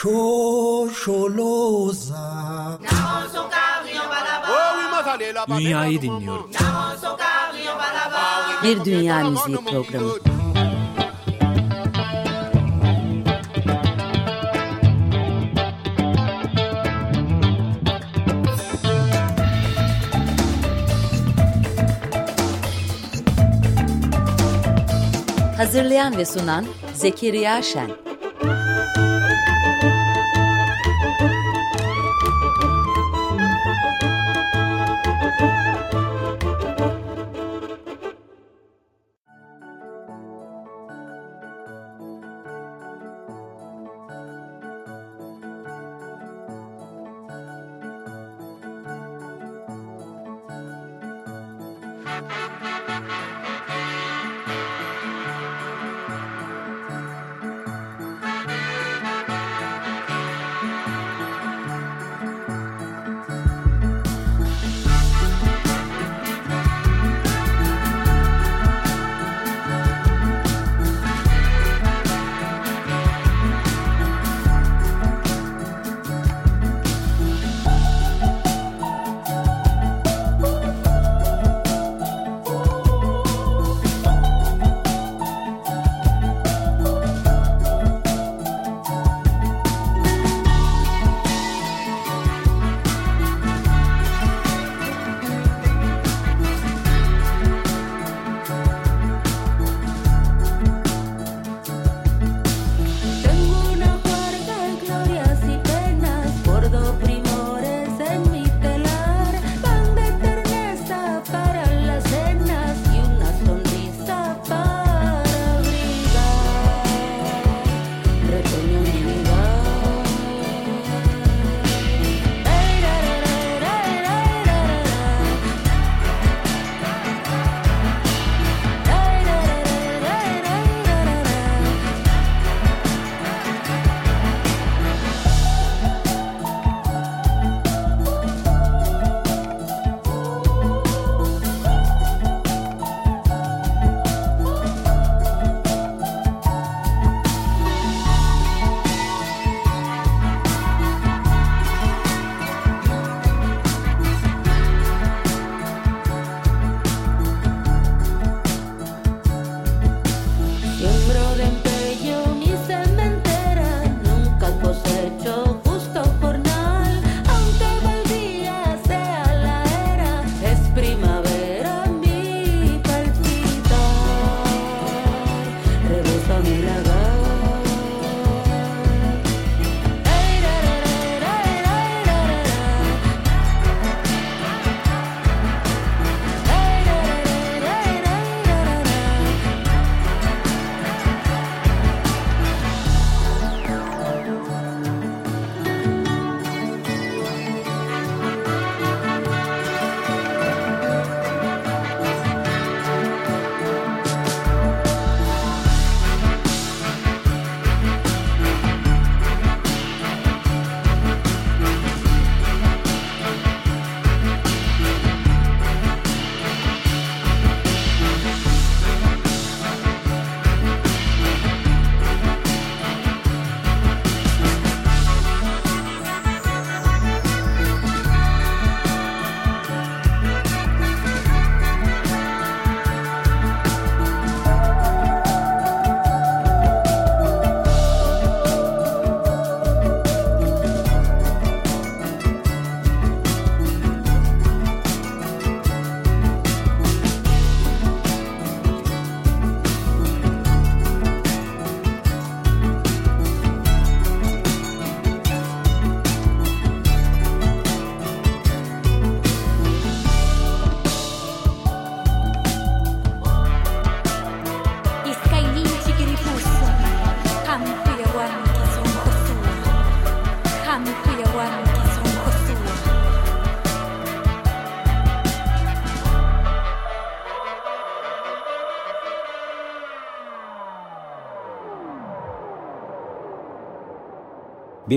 shosholoza Dünyayı dinliyorum. Bir Dünya Müziği Programı. Hazırlayan ve sunan Zekeriya Şen.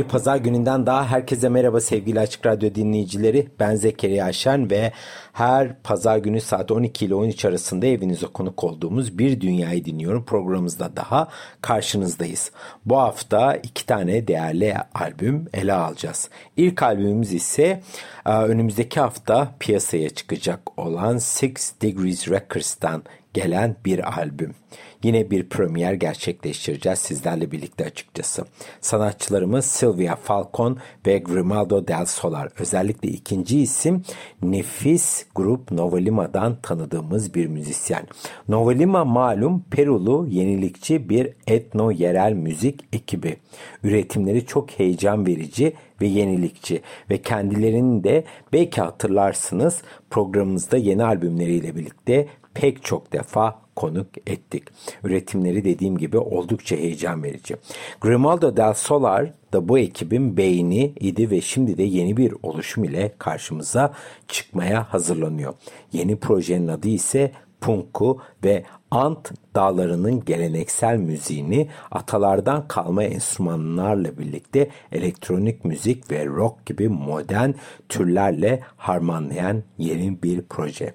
Bir pazar gününden daha herkese merhaba sevgili Açık Radyo dinleyicileri. Ben Zekeriya Şen ve her pazar günü saat 12 ile 13 arasında evinize konuk olduğumuz Bir Dünyayı Dinliyorum programımızda daha karşınızdayız. Bu hafta iki tane değerli albüm ele alacağız. İlk albümümüz ise e, önümüzdeki hafta piyasaya çıkacak olan Six Degrees Records'tan gelen bir albüm. Yine bir premier gerçekleştireceğiz sizlerle birlikte açıkçası. Sanatçılarımız Sylvia Falcon ve Grimaldo del Solar. Özellikle ikinci isim nefis grup Novalima'dan tanıdığımız bir müzisyen. Novalima malum Perulu yenilikçi bir etno yerel müzik ekibi. Üretimleri çok heyecan verici ve yenilikçi ve kendilerini de belki hatırlarsınız programımızda yeni albümleriyle birlikte pek çok defa konuk ettik. Üretimleri dediğim gibi oldukça heyecan verici. Grimaldo del Solar da bu ekibin beyni idi ve şimdi de yeni bir oluşum ile karşımıza çıkmaya hazırlanıyor. Yeni projenin adı ise Punku ve Ant dağlarının geleneksel müziğini atalardan kalma enstrümanlarla birlikte elektronik müzik ve rock gibi modern türlerle harmanlayan yeni bir proje.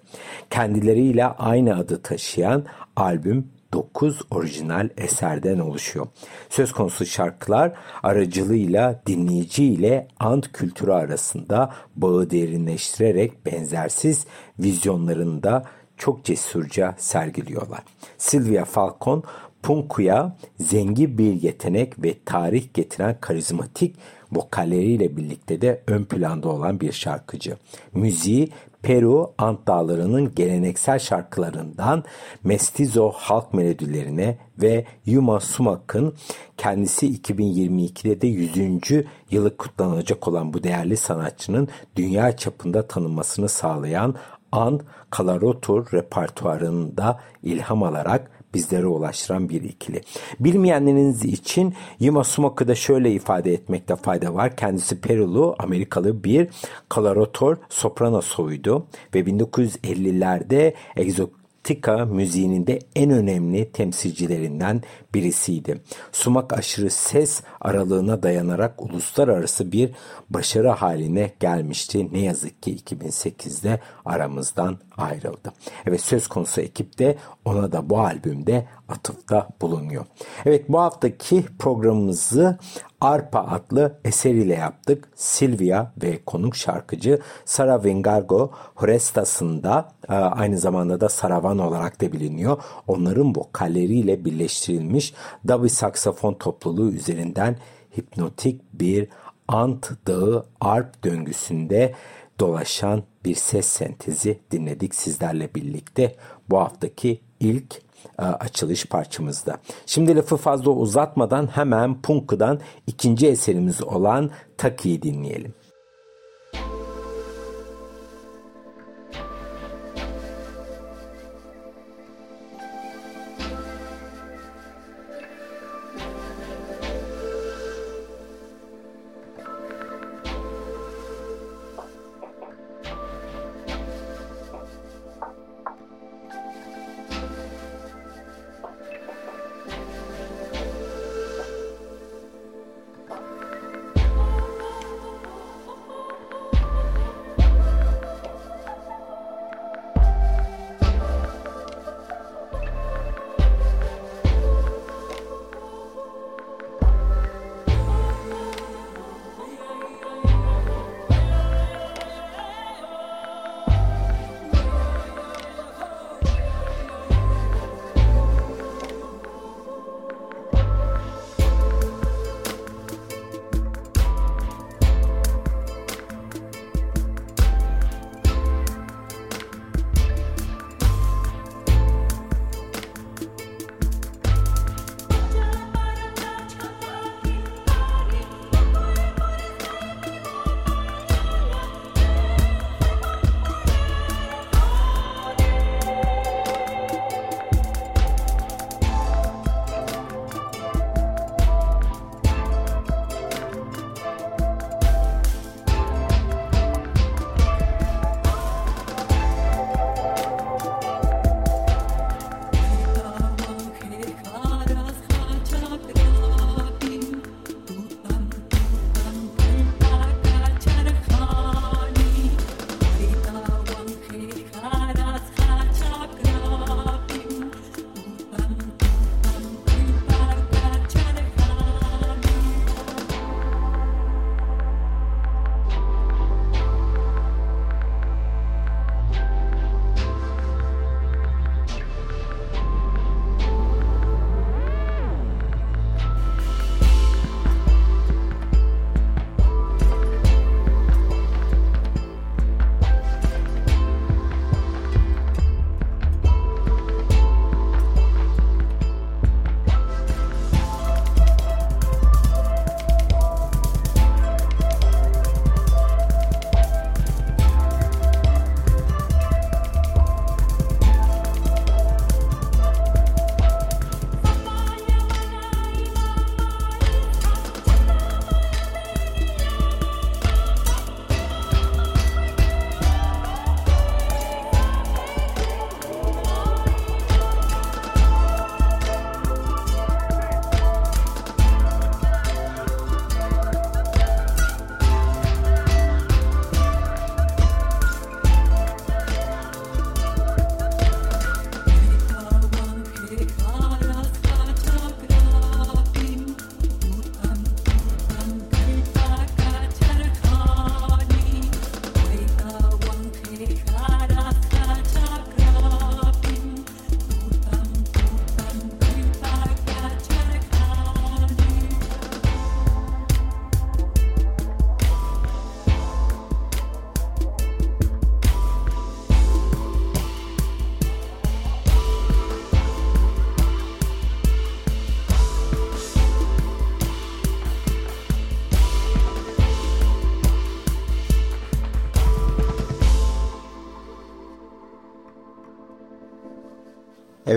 Kendileriyle aynı adı taşıyan albüm 9 orijinal eserden oluşuyor. Söz konusu şarkılar aracılığıyla dinleyici ile ant kültürü arasında bağı derinleştirerek benzersiz vizyonlarında çok cesurca sergiliyorlar. Sylvia Falcon Punku'ya zengin bir yetenek ve tarih getiren karizmatik vokalleriyle birlikte de ön planda olan bir şarkıcı. Müziği Peru Ant Dağları'nın geleneksel şarkılarından Mestizo halk melodilerine ve Yuma Sumak'ın kendisi 2022'de de 100. yılı kutlanacak olan bu değerli sanatçının dünya çapında tanınmasını sağlayan An Kalarotur repertuarında ilham alarak bizlere ulaştıran bir ikili. Bilmeyenleriniz için Yuma Sumaku'da şöyle ifade etmekte fayda var. Kendisi Perulu, Amerikalı bir kolorator soprano soydu ve 1950'lerde egzo Tika müziğinin de en önemli temsilcilerinden birisiydi. Sumak aşırı ses aralığına dayanarak uluslararası bir başarı haline gelmişti. Ne yazık ki 2008'de aramızdan ayrıldı. Evet söz konusu ekip de ona da bu albümde atıfta bulunuyor. Evet bu haftaki programımızı Arpa adlı eseriyle yaptık. Silvia ve konuk şarkıcı Sara Vengargo Horestas'ında e, aynı zamanda da Saravan olarak da biliniyor. Onların vokalleriyle birleştirilmiş double saksafon topluluğu üzerinden hipnotik bir ant dağı arp döngüsünde dolaşan bir ses sentezi dinledik sizlerle birlikte. Bu haftaki ilk e, açılış parçamızda. Şimdi lafı fazla uzatmadan hemen Punk'dan ikinci eserimiz olan Taki'yi dinleyelim.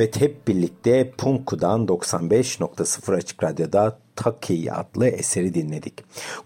Evet hep birlikte Punku'dan 95.0 Açık Radyo'da Taki adlı eseri dinledik.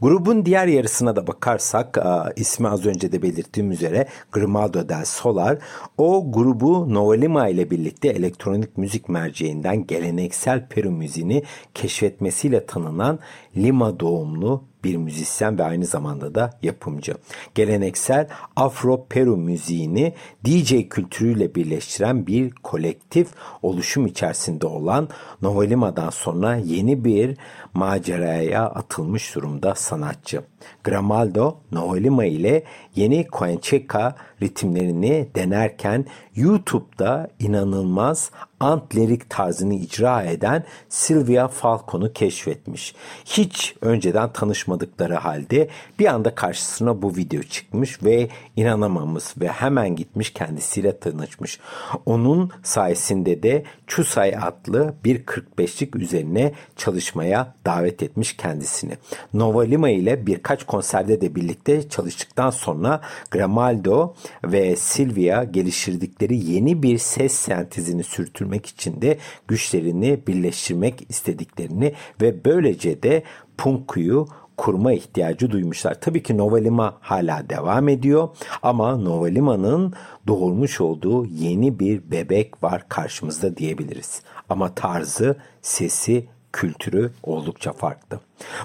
Grubun diğer yarısına da bakarsak ismi az önce de belirttiğim üzere Grimaldo del Solar o grubu Novelima ile birlikte elektronik müzik merceğinden geleneksel Peru müziğini keşfetmesiyle tanınan Lima doğumlu bir müzisyen ve aynı zamanda da yapımcı. Geleneksel Afro-Peru müziğini DJ kültürüyle birleştiren bir kolektif oluşum içerisinde olan Novelima'dan sonra yeni bir maceraya atılmış durumda sanatçı. Gramaldo, Noelima ile yeni Coencheca ritimlerini denerken YouTube'da inanılmaz antlerik tarzını icra eden Silvia Falcon'u keşfetmiş. Hiç önceden tanışmadıkları halde bir anda karşısına bu video çıkmış ve inanamamış ve hemen gitmiş kendisiyle tanışmış. Onun sayesinde de Chusay adlı bir 45'lik üzerine çalışmaya davet etmiş kendisini. Nova Lima ile birkaç konserde de birlikte çalıştıktan sonra Gramaldo ve Silvia geliştirdikleri yeni bir ses sentezini sürtürmek için de güçlerini birleştirmek istediklerini ve böylece de Punku'yu kurma ihtiyacı duymuşlar. Tabii ki Novalima hala devam ediyor ama Novalima'nın doğurmuş olduğu yeni bir bebek var karşımızda diyebiliriz. Ama tarzı, sesi, kültürü oldukça farklı.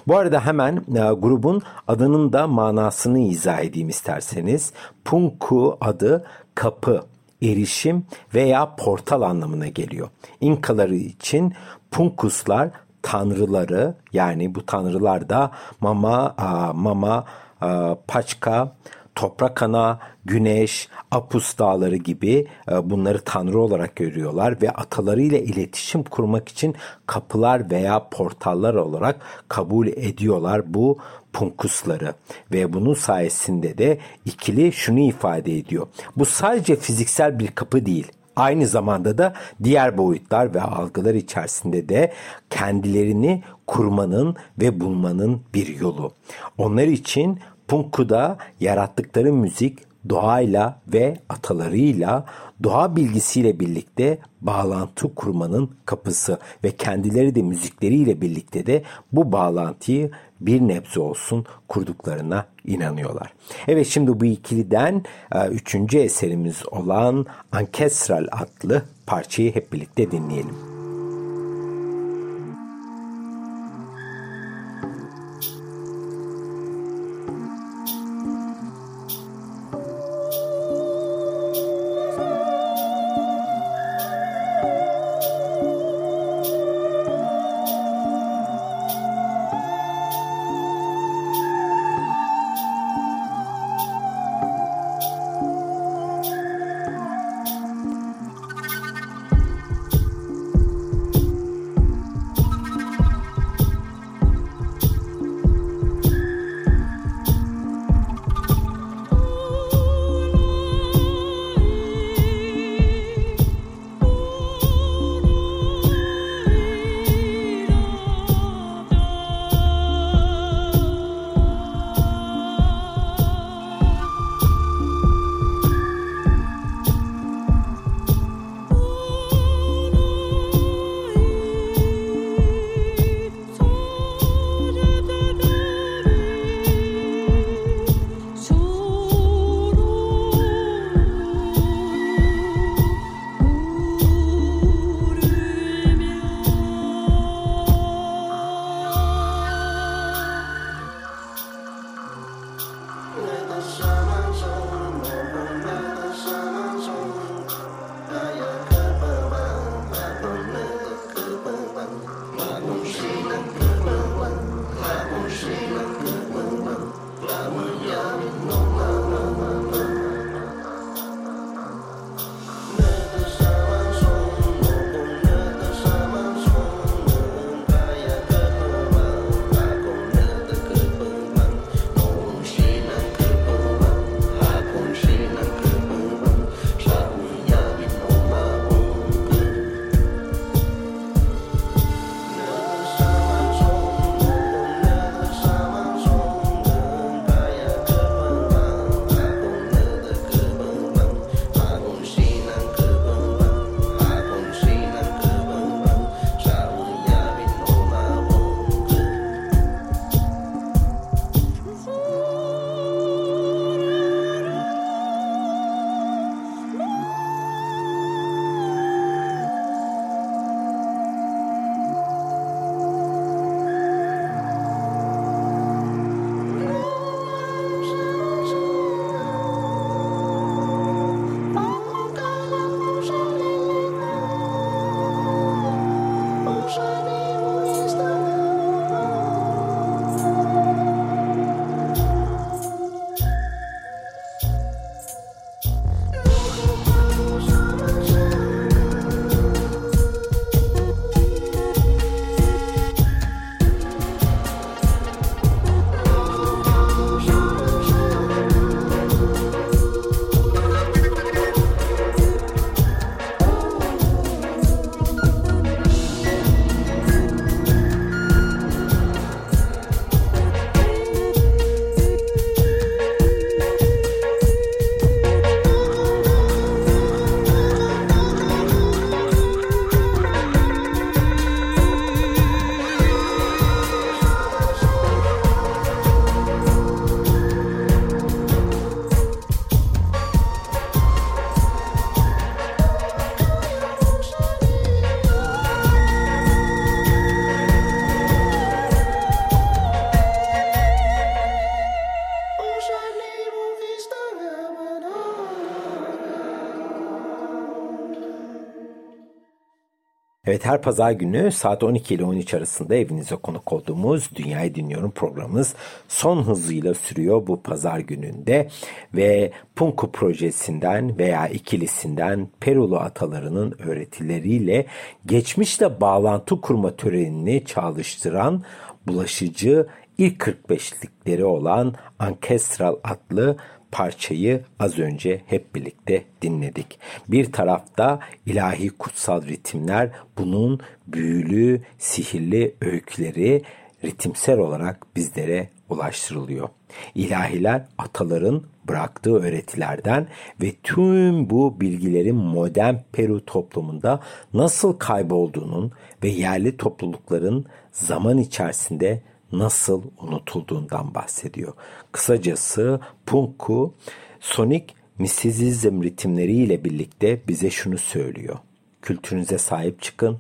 Bu arada hemen e, grubun adının da manasını izah edeyim isterseniz. Punku adı kapı, erişim veya portal anlamına geliyor. İnkaları için punkuslar tanrıları yani bu tanrılar da Mama, Mama, Paçka, toprak ana, güneş, Apus dağları gibi e, bunları tanrı olarak görüyorlar ve atalarıyla iletişim kurmak için kapılar veya portallar olarak kabul ediyorlar bu punkusları ve bunun sayesinde de ikili şunu ifade ediyor. Bu sadece fiziksel bir kapı değil. Aynı zamanda da diğer boyutlar ve algılar içerisinde de kendilerini kurmanın ve bulmanın bir yolu. Onlar için Punku'da yarattıkları müzik doğayla ve atalarıyla doğa bilgisiyle birlikte bağlantı kurmanın kapısı ve kendileri de müzikleriyle birlikte de bu bağlantıyı bir nebze olsun kurduklarına inanıyorlar. Evet şimdi bu ikiliden e, üçüncü eserimiz olan Ankestral adlı parçayı hep birlikte dinleyelim. Her pazar günü saat 12 ile 13 arasında evinize konuk olduğumuz Dünyayı Dinliyorum programımız son hızıyla sürüyor bu pazar gününde ve Punku projesinden veya ikilisinden Perulu atalarının öğretileriyle geçmişle bağlantı kurma törenini çalıştıran bulaşıcı ilk 45'likleri olan Ancestral adlı parçayı az önce hep birlikte dinledik. Bir tarafta ilahi kutsal ritimler bunun büyülü, sihirli öyküleri ritimsel olarak bizlere ulaştırılıyor. İlahiler ataların bıraktığı öğretilerden ve tüm bu bilgilerin modern Peru toplumunda nasıl kaybolduğunun ve yerli toplulukların zaman içerisinde nasıl unutulduğundan bahsediyor. Kısacası Punku sonik misizizm ritimleriyle birlikte bize şunu söylüyor. Kültürünüze sahip çıkın,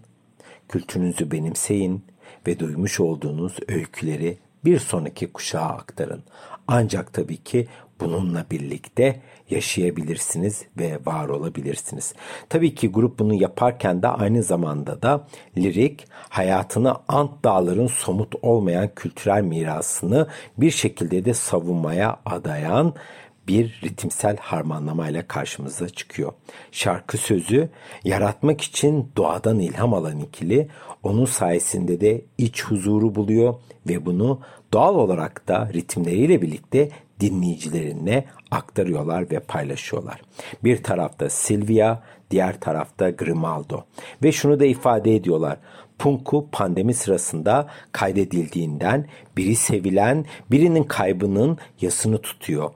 kültürünüzü benimseyin ve duymuş olduğunuz öyküleri bir sonraki kuşağa aktarın. Ancak tabii ki bununla birlikte yaşayabilirsiniz ve var olabilirsiniz. Tabii ki grup bunu yaparken de aynı zamanda da lirik hayatını Ant Dağların somut olmayan kültürel mirasını bir şekilde de savunmaya adayan bir ritimsel harmanlamayla karşımıza çıkıyor. Şarkı sözü yaratmak için doğadan ilham alan ikili onun sayesinde de iç huzuru buluyor ve bunu doğal olarak da ritimleriyle birlikte dinleyicilerine aktarıyorlar ve paylaşıyorlar. Bir tarafta Silvia, diğer tarafta Grimaldo. Ve şunu da ifade ediyorlar. Punku pandemi sırasında kaydedildiğinden biri sevilen, birinin kaybının yasını tutuyor.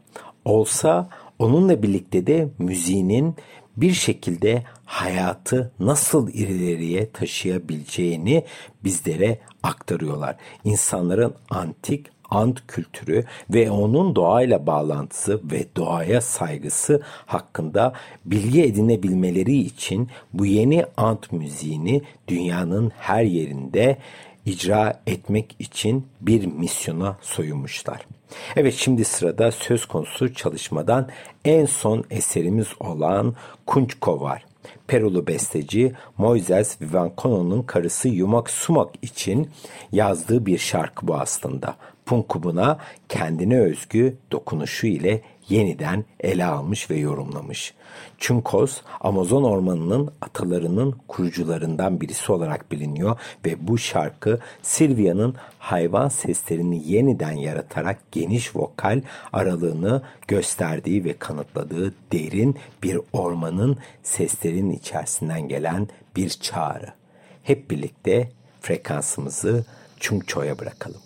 Olsa onunla birlikte de müziğinin bir şekilde hayatı nasıl ileriye taşıyabileceğini bizlere aktarıyorlar. İnsanların antik ant kültürü ve onun doğayla bağlantısı ve doğaya saygısı hakkında bilgi edinebilmeleri için bu yeni ant müziğini dünyanın her yerinde icra etmek için bir misyona soyunmuşlar. Evet şimdi sırada söz konusu çalışmadan en son eserimiz olan Kunçko var. Perulu besteci Moises Vivankono'nun karısı Yumak Sumak için yazdığı bir şarkı bu aslında. Punkubuna kendine özgü dokunuşu ile yeniden ele almış ve yorumlamış. Çunkos, Amazon ormanının atalarının kurucularından birisi olarak biliniyor ve bu şarkı Silvia'nın hayvan seslerini yeniden yaratarak geniş vokal aralığını gösterdiği ve kanıtladığı derin bir ormanın seslerin içerisinden gelen bir çağrı. Hep birlikte frekansımızı Çungço'ya bırakalım.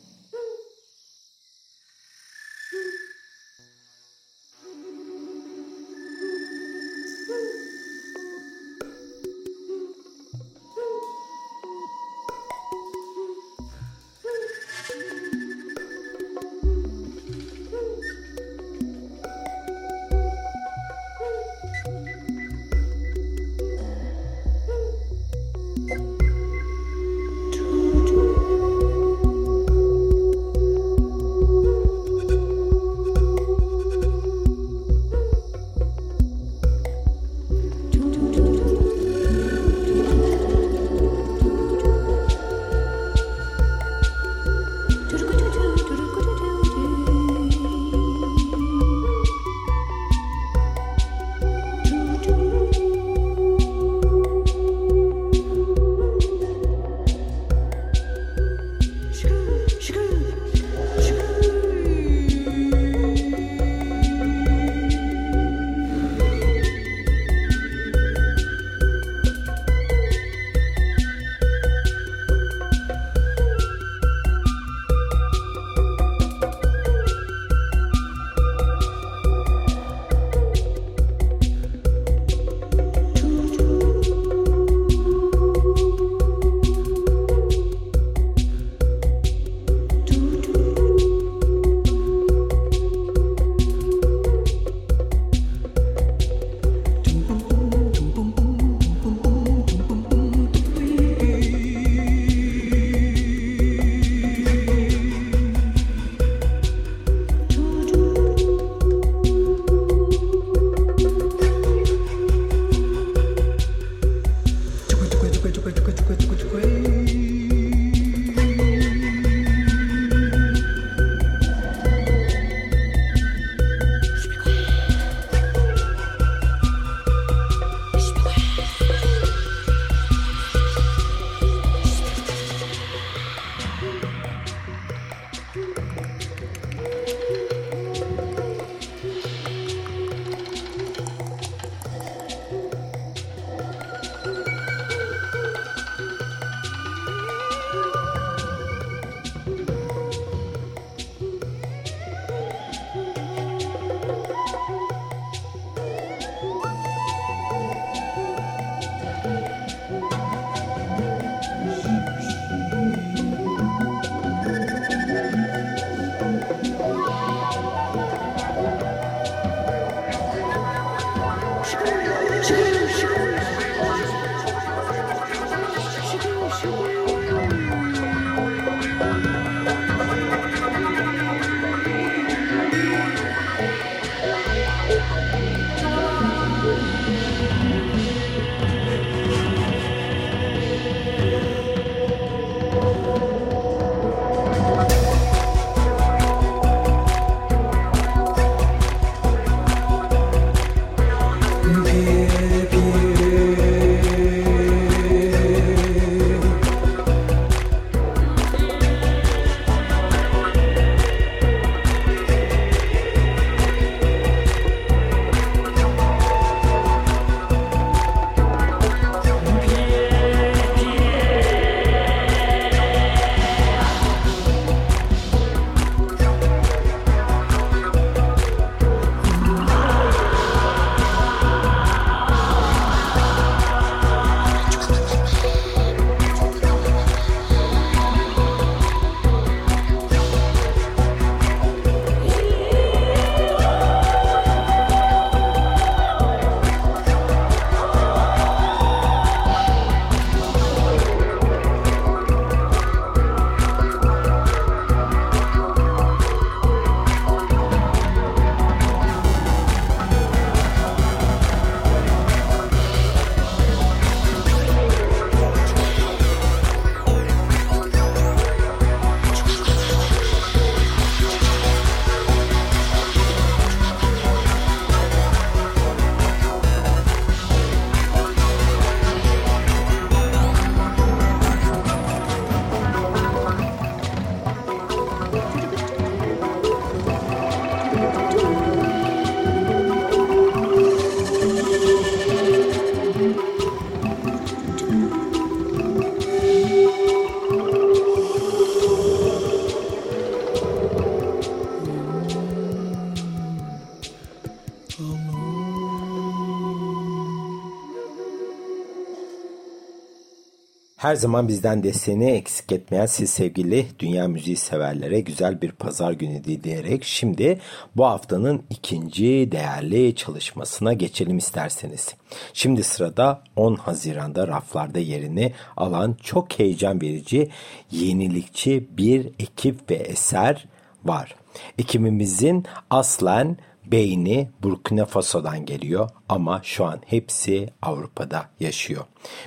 Her zaman bizden desteğini eksik etmeyen siz sevgili dünya müziği severlere güzel bir pazar günü dileyerek şimdi bu haftanın ikinci değerli çalışmasına geçelim isterseniz. Şimdi sırada 10 Haziran'da raflarda yerini alan çok heyecan verici, yenilikçi bir ekip ve eser var. Ekibimizin aslen beyni Burkina Faso'dan geliyor ama şu an hepsi Avrupa'da yaşıyor.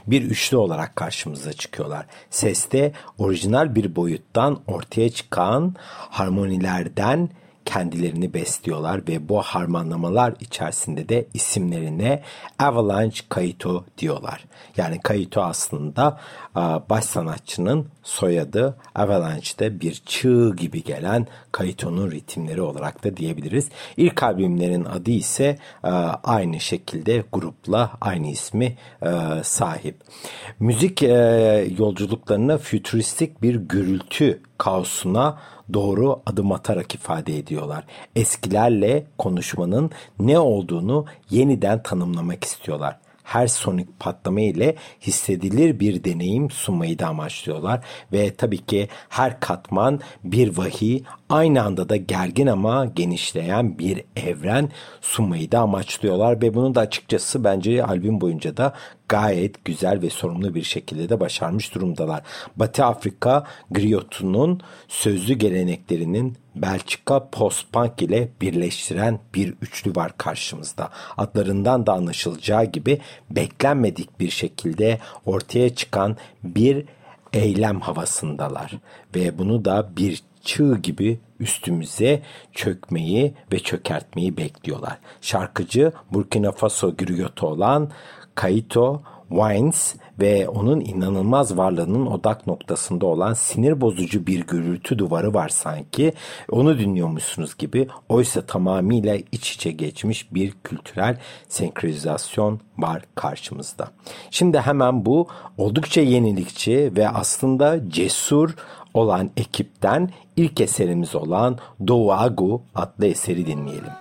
Bir üçlü olarak karşımıza çıkıyorlar. Seste orijinal bir boyuttan ortaya çıkan harmonilerden kendilerini besliyorlar ve bu harmanlamalar içerisinde de isimlerine Avalanche Kaito diyorlar. Yani Kaito aslında baş sanatçının soyadı Avalanche'de bir çığ gibi gelen Kaito'nun ritimleri olarak da diyebiliriz. İlk albümlerin adı ise aynı şekilde grupla aynı ismi sahip. Müzik yolculuklarına fütüristik bir gürültü kaosuna doğru adım atarak ifade ediyorlar. Eskilerle konuşmanın ne olduğunu yeniden tanımlamak istiyorlar her sonik patlama ile hissedilir bir deneyim sunmayı da amaçlıyorlar. Ve tabii ki her katman bir vahiy aynı anda da gergin ama genişleyen bir evren sunmayı da amaçlıyorlar. Ve bunu da açıkçası bence albüm boyunca da gayet güzel ve sorumlu bir şekilde de başarmış durumdalar. Batı Afrika griotunun sözlü geleneklerinin Belçika post-punk ile birleştiren bir üçlü var karşımızda. Adlarından da anlaşılacağı gibi beklenmedik bir şekilde ortaya çıkan bir eylem havasındalar ve bunu da bir çığ gibi üstümüze çökmeyi ve çökertmeyi bekliyorlar. Şarkıcı Burkina Faso griotu olan Kaito Wines ve onun inanılmaz varlığının odak noktasında olan sinir bozucu bir gürültü duvarı var sanki. Onu dinliyormuşsunuz gibi. Oysa tamamıyla iç içe geçmiş bir kültürel senkronizasyon var karşımızda. Şimdi hemen bu oldukça yenilikçi ve aslında cesur olan ekipten ilk eserimiz olan Doğu Agu adlı eseri dinleyelim.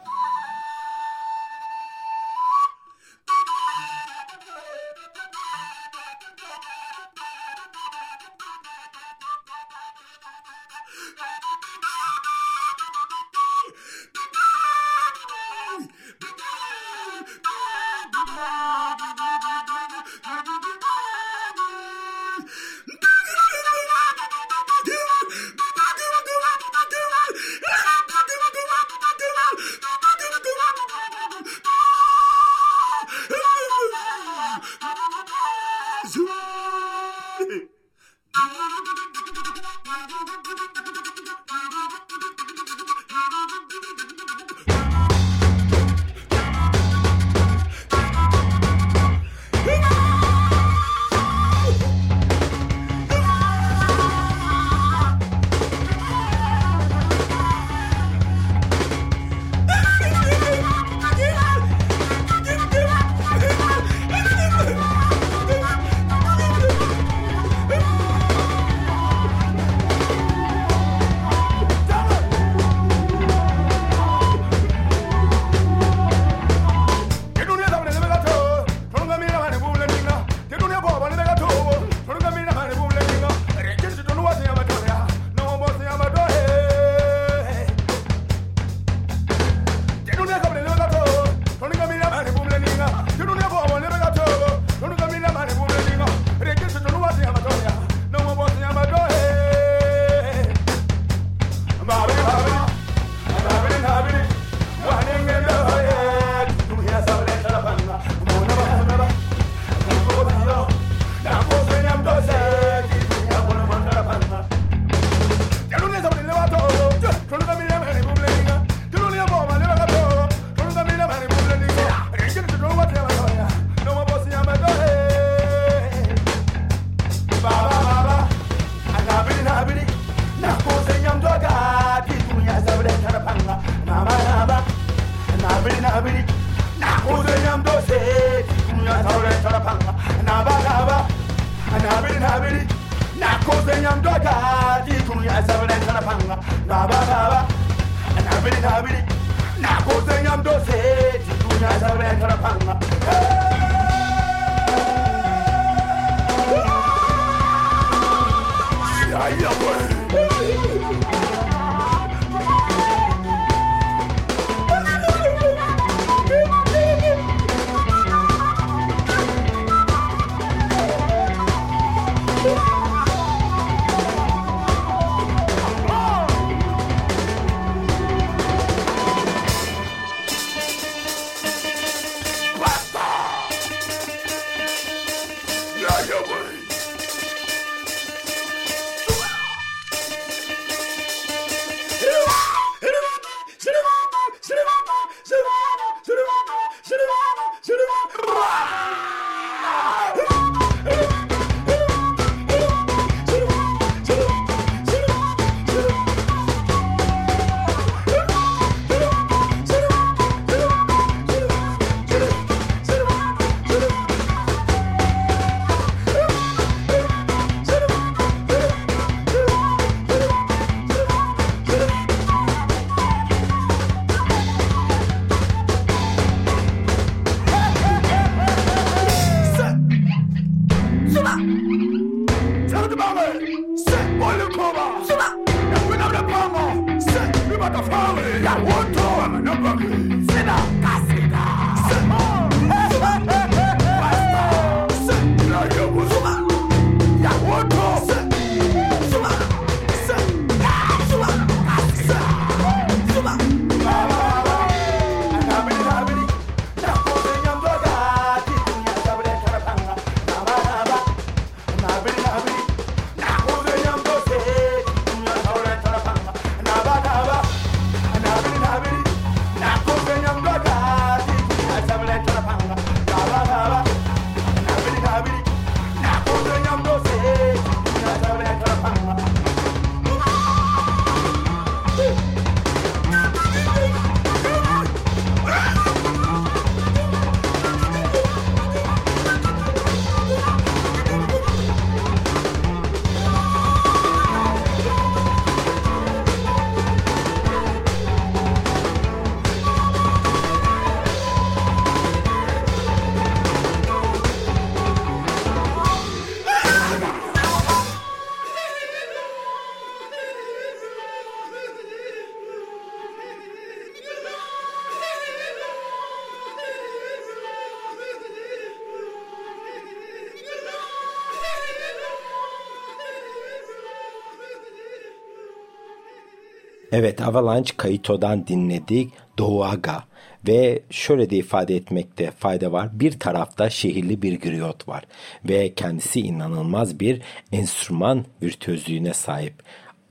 Evet Avalanche Kaito'dan dinledik Doğaga ve şöyle de ifade etmekte fayda var. Bir tarafta şehirli bir griot var ve kendisi inanılmaz bir enstrüman virtüözlüğüne sahip.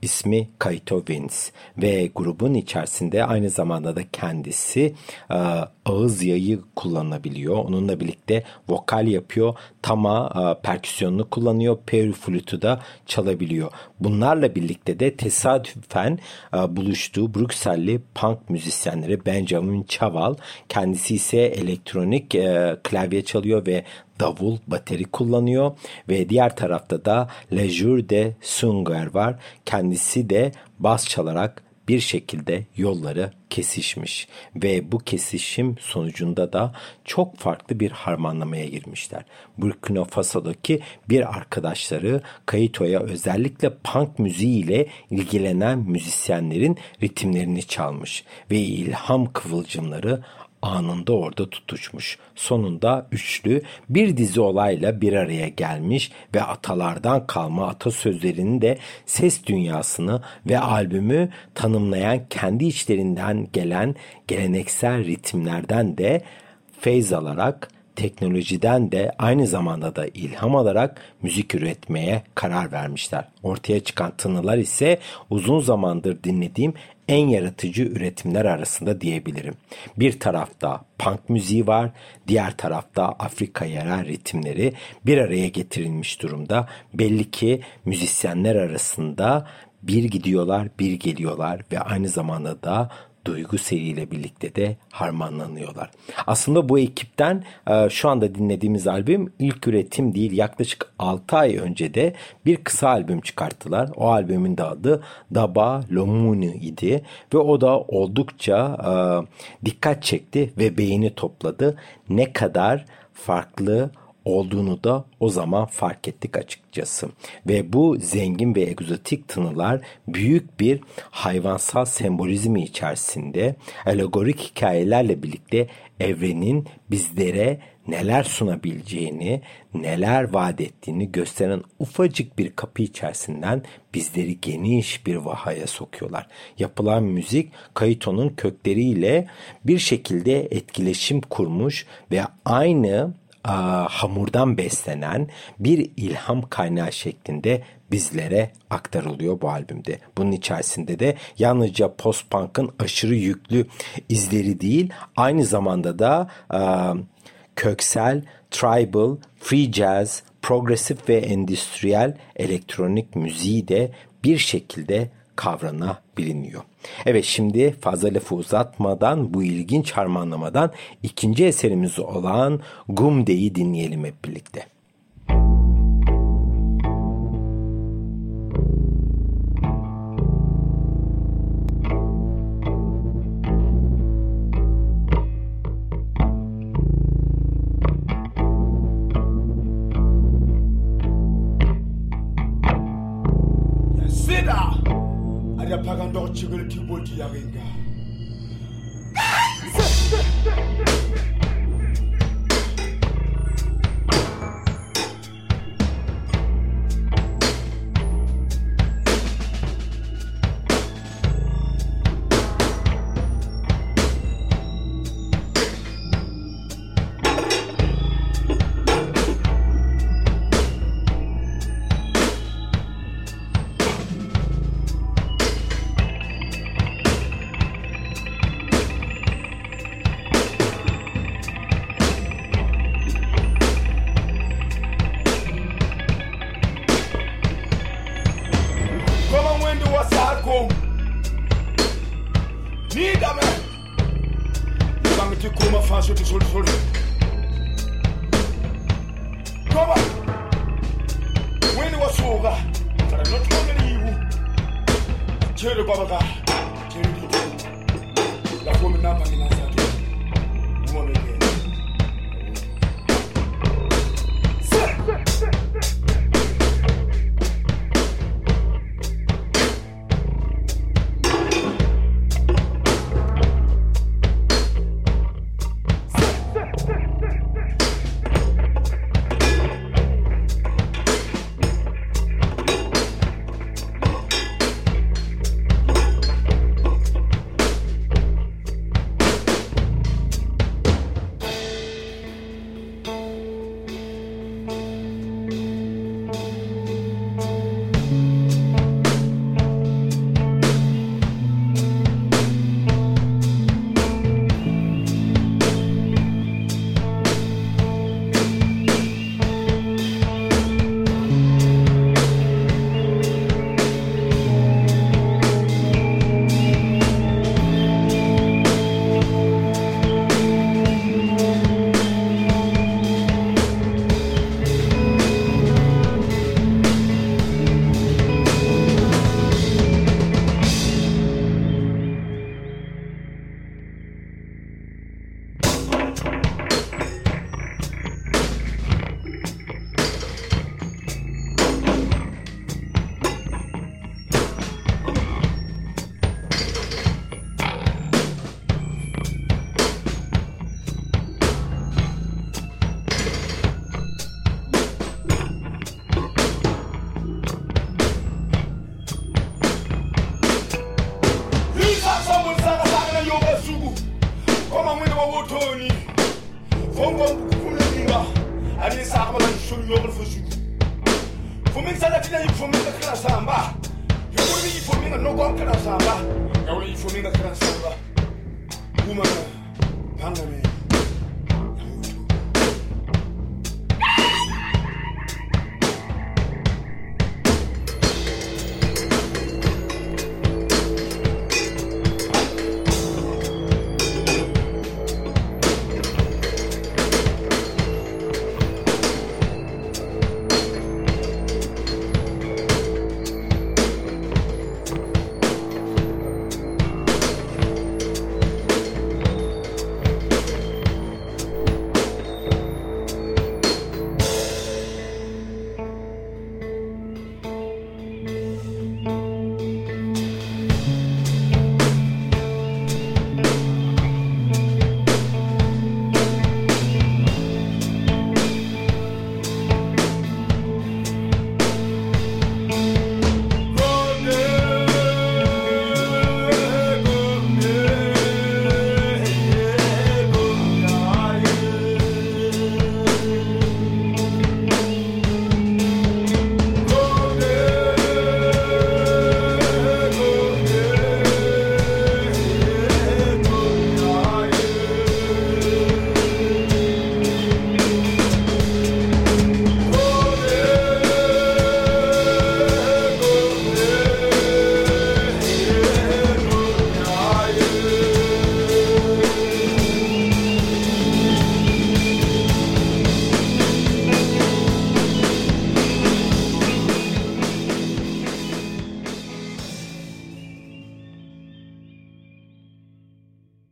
İsmi Kaito Vince ve grubun içerisinde aynı zamanda da kendisi e, ağız yayı kullanabiliyor. Onunla birlikte vokal yapıyor. Tama e, perküsyonunu kullanıyor. Peri flütü da çalabiliyor. Bunlarla birlikte de tesadüfen e, buluştuğu Brükselli punk müzisyenleri Benjamin Chaval kendisi ise elektronik klavye çalıyor ve davul, bateri kullanıyor ve diğer tarafta da Lejour de Sunger var. Kendisi de bas çalarak bir şekilde yolları kesişmiş ve bu kesişim sonucunda da çok farklı bir harmanlamaya girmişler. Burkina Faso'daki bir arkadaşları Kaito'ya özellikle punk müziği ile ilgilenen müzisyenlerin ritimlerini çalmış ve ilham kıvılcımları anında orada tutuşmuş. Sonunda üçlü bir dizi olayla bir araya gelmiş ve atalardan kalma atasözlerinin de ses dünyasını ve albümü tanımlayan kendi içlerinden gelen geleneksel ritimlerden de feyz alarak teknolojiden de aynı zamanda da ilham alarak müzik üretmeye karar vermişler. Ortaya çıkan tınılar ise uzun zamandır dinlediğim en yaratıcı üretimler arasında diyebilirim. Bir tarafta punk müziği var, diğer tarafta Afrika yerel ritimleri bir araya getirilmiş durumda. Belli ki müzisyenler arasında bir gidiyorlar, bir geliyorlar ve aynı zamanda da duygu seriyle birlikte de harmanlanıyorlar. Aslında bu ekipten e, şu anda dinlediğimiz albüm ilk üretim değil yaklaşık 6 ay önce de bir kısa albüm çıkarttılar. O albümün de adı Daba Lomuni idi ve o da oldukça e, dikkat çekti ve beğeni topladı. Ne kadar farklı olduğunu da o zaman fark ettik açıkçası. Ve bu zengin ve egzotik tınılar büyük bir hayvansal sembolizmi içerisinde alegorik hikayelerle birlikte evrenin bizlere neler sunabileceğini, neler vaat ettiğini gösteren ufacık bir kapı içerisinden bizleri geniş bir vahaya sokuyorlar. Yapılan müzik Kaito'nun kökleriyle bir şekilde etkileşim kurmuş ve aynı a, hamurdan beslenen bir ilham kaynağı şeklinde bizlere aktarılıyor bu albümde. Bunun içerisinde de yalnızca post-punk'ın aşırı yüklü izleri değil, aynı zamanda da a, köksel, tribal, free jazz, progresif ve endüstriyel elektronik müziği de bir şekilde kavranabiliyor. Evet şimdi fazla lafı uzatmadan bu ilginç harmanlamadan ikinci eserimiz olan Gumde'yi dinleyelim hep birlikte.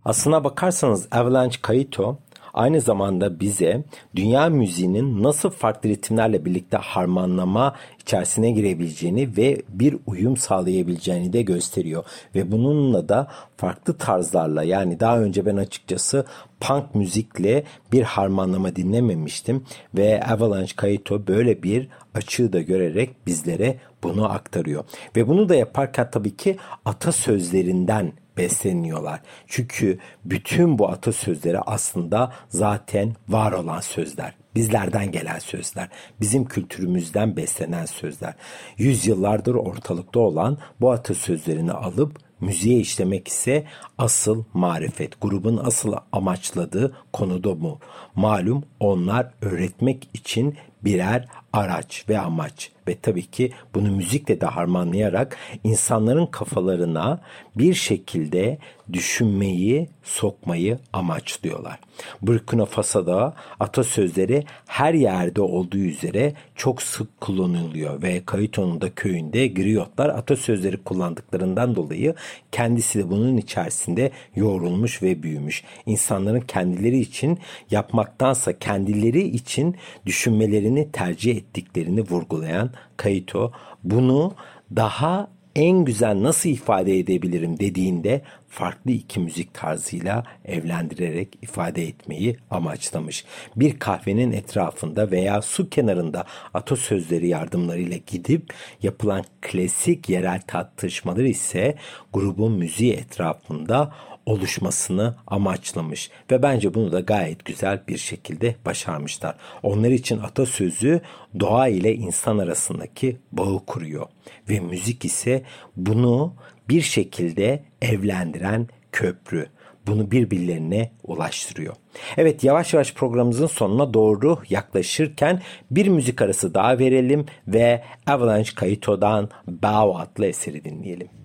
Aslına bakarsanız Avalanche Kaito aynı zamanda bize dünya müziğinin nasıl farklı ritimlerle birlikte harmanlama içerisine girebileceğini ve bir uyum sağlayabileceğini de gösteriyor. Ve bununla da farklı tarzlarla yani daha önce ben açıkçası punk müzikle bir harmanlama dinlememiştim ve Avalanche Kaito böyle bir açığı da görerek bizlere bunu aktarıyor. Ve bunu da yaparken tabii ki atasözlerinden besleniyorlar. Çünkü bütün bu atasözleri aslında zaten var olan sözler. Bizlerden gelen sözler, bizim kültürümüzden beslenen sözler. Yüzyıllardır ortalıkta olan bu atasözlerini alıp müziğe işlemek ise asıl marifet. Grubun asıl amaçladığı konuda bu. Malum onlar öğretmek için birer araç ve amaç ve tabii ki bunu müzikle de harmanlayarak insanların kafalarına bir şekilde düşünmeyi sokmayı amaçlıyorlar. Burkina Faso'da atasözleri her yerde olduğu üzere çok sık kullanılıyor ve Kayito'nun da köyünde griyotlar atasözleri kullandıklarından dolayı kendisi de bunun içerisinde yoğrulmuş ve büyümüş. İnsanların kendileri için yapmaktansa kendileri için düşünmelerini tercih ettiklerini vurgulayan Kaito bunu daha en güzel nasıl ifade edebilirim dediğinde farklı iki müzik tarzıyla evlendirerek ifade etmeyi amaçlamış. Bir kahvenin etrafında veya su kenarında atasözleri yardımlarıyla gidip yapılan klasik yerel tartışmalar ise grubun müziği etrafında oluşmasını amaçlamış ve bence bunu da gayet güzel bir şekilde başarmışlar. Onlar için atasözü doğa ile insan arasındaki bağı kuruyor ve müzik ise bunu bir şekilde evlendiren köprü bunu birbirlerine ulaştırıyor. Evet yavaş yavaş programımızın sonuna doğru yaklaşırken bir müzik arası daha verelim ve Avalanche Kaito'dan Bow adlı eseri dinleyelim.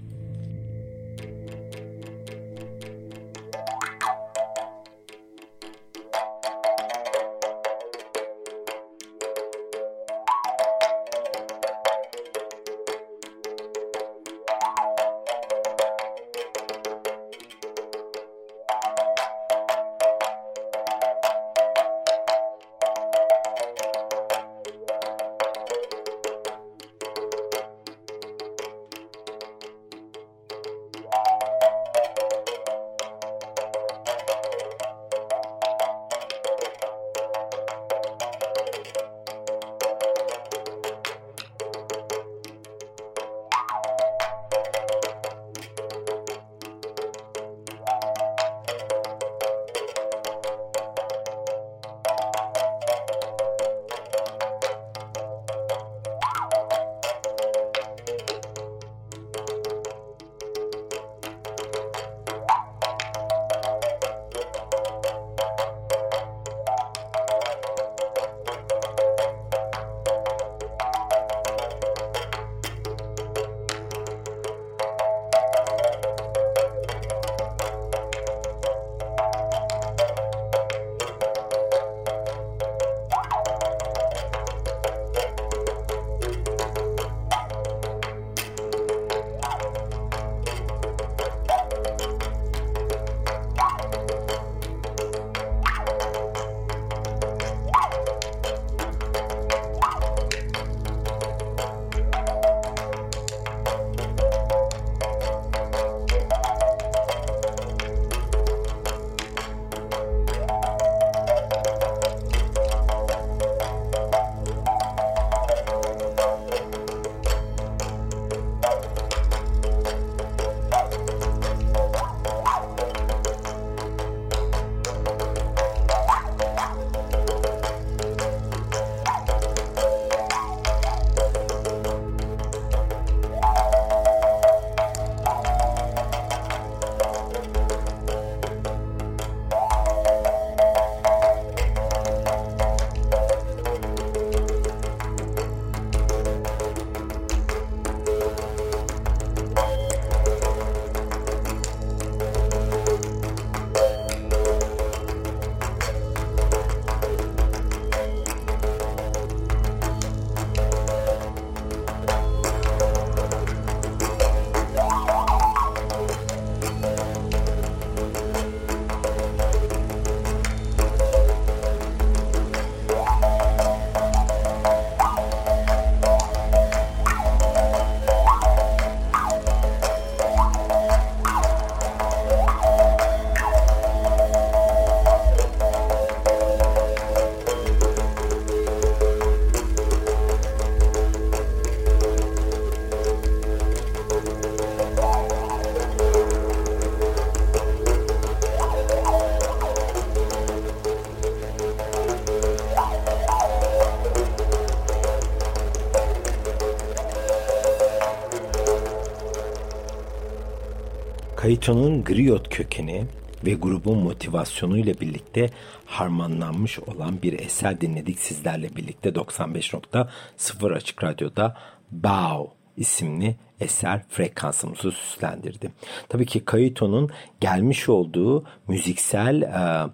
Kaito'nun griot kökeni ve grubun motivasyonu ile birlikte harmanlanmış olan bir eser dinledik sizlerle birlikte 95.0 Açık Radyo'da Bao isimli eser frekansımızı süslendirdi. Tabii ki Kaito'nun gelmiş olduğu müziksel e,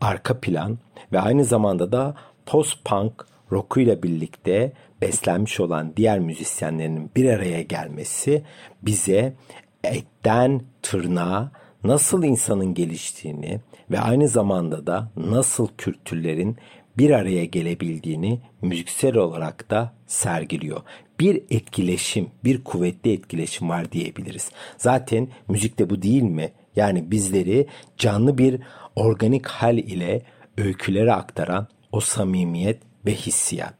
arka plan ve aynı zamanda da post-punk rockuyla birlikte beslenmiş olan diğer müzisyenlerin bir araya gelmesi bize etten tırnağa nasıl insanın geliştiğini ve aynı zamanda da nasıl kültürlerin bir araya gelebildiğini müziksel olarak da sergiliyor. Bir etkileşim, bir kuvvetli etkileşim var diyebiliriz. Zaten müzikte bu değil mi? Yani bizleri canlı bir organik hal ile öykülere aktaran o samimiyet ve hissiyat.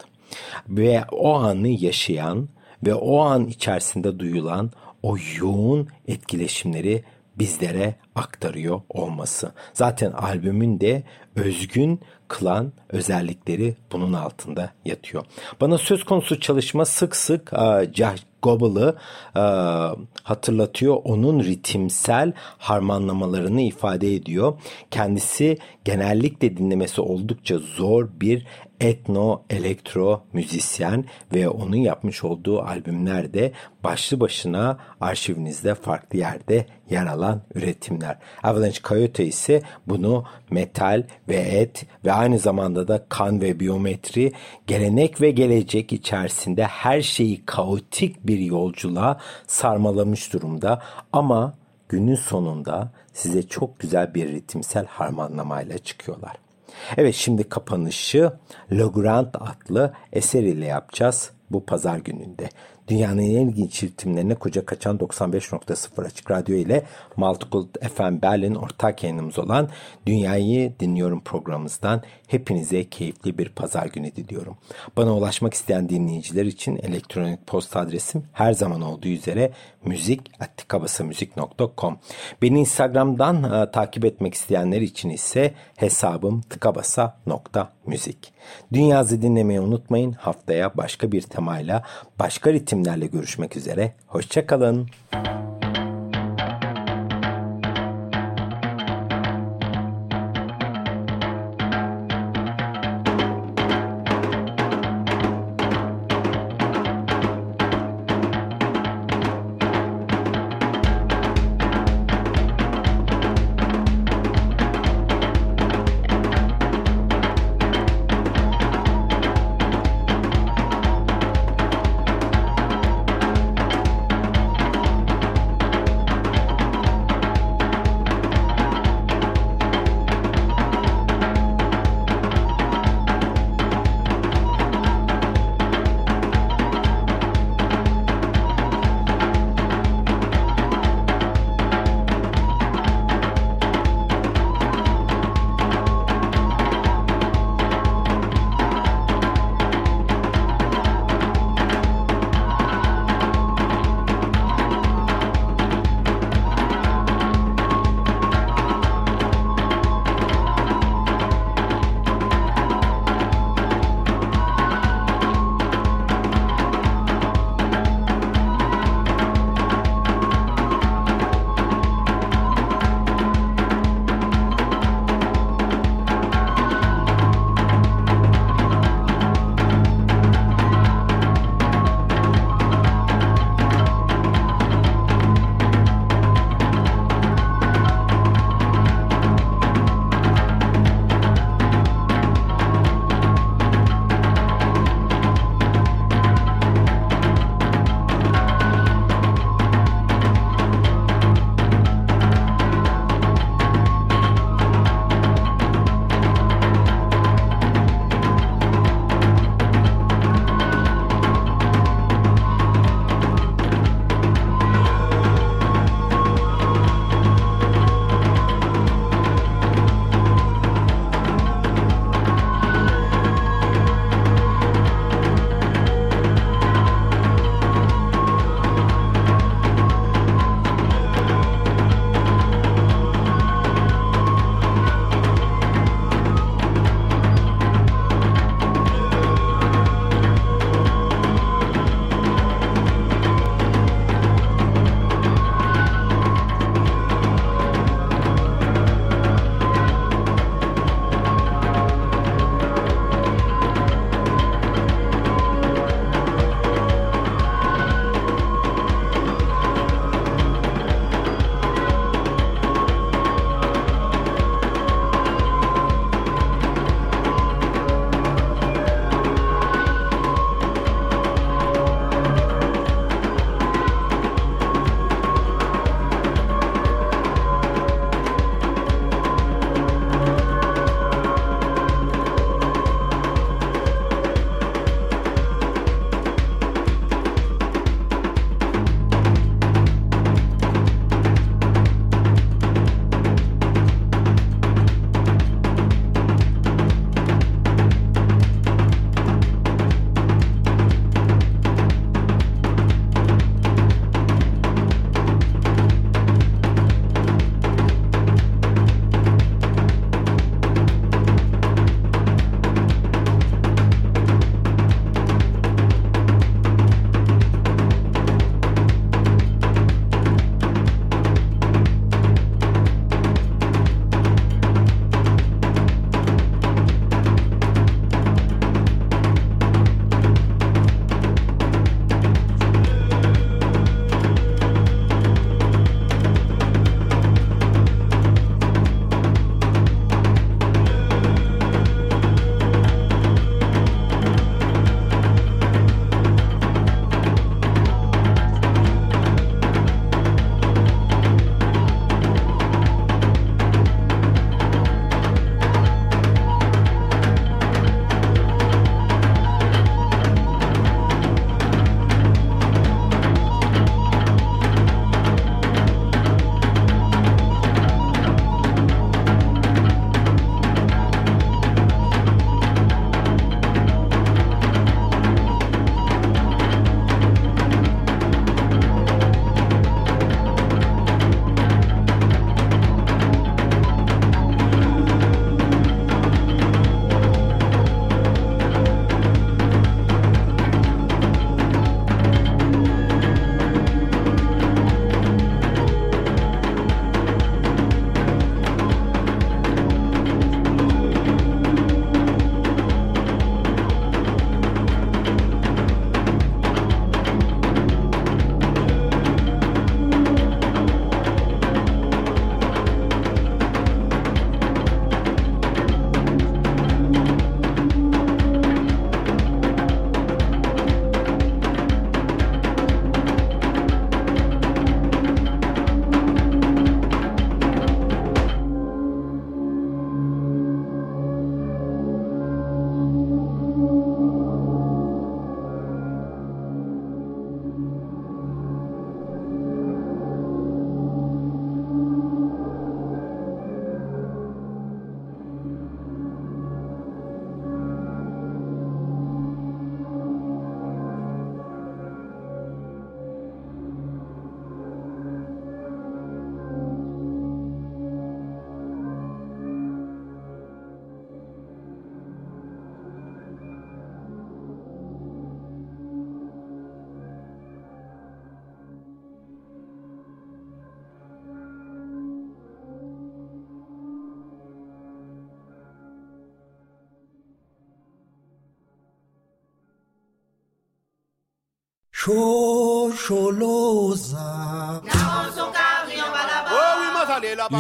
Ve o anı yaşayan ve o an içerisinde duyulan o yoğun etkileşimleri bizlere aktarıyor olması. Zaten albümün de özgün kılan özellikleri bunun altında yatıyor. Bana söz konusu çalışma sık sık uh, Josh Goebel'ı uh, hatırlatıyor. Onun ritimsel harmanlamalarını ifade ediyor. Kendisi genellikle dinlemesi oldukça zor bir etno elektro müzisyen ve onun yapmış olduğu albümlerde başlı başına arşivinizde farklı yerde yer alan üretimler. Avalanche Coyote ise bunu metal ve et ve aynı zamanda da kan ve biyometri gelenek ve gelecek içerisinde her şeyi kaotik bir yolculuğa sarmalamış durumda ama günün sonunda size çok güzel bir ritimsel harmanlamayla çıkıyorlar. Evet şimdi kapanışı Le Grand adlı eser ile yapacağız bu pazar gününde. Dünyanın en ilginç ritimlerine kucak kaçan 95.0 Açık Radyo ile Multicult FM Berlin ortak yayınımız olan Dünyayı Dinliyorum programımızdan hepinize keyifli bir pazar günü diliyorum. Bana ulaşmak isteyen dinleyiciler için elektronik posta adresim her zaman olduğu üzere müzik.tikabasamüzik.com Beni Instagram'dan e, takip etmek isteyenler için ise hesabım tıkabasa.müzik. Dünyazı dinlemeyi unutmayın. Haftaya başka bir temayla, başka ritimlerle görüşmek üzere. Hoşçakalın. shosholoza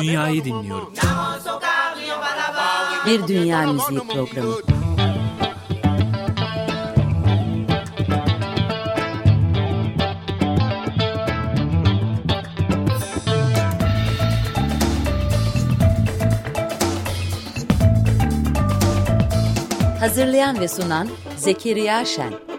Dünyayı dinliyorum. Bir Dünya Müziği Programı. Hazırlayan ve sunan Zekeriya Şen.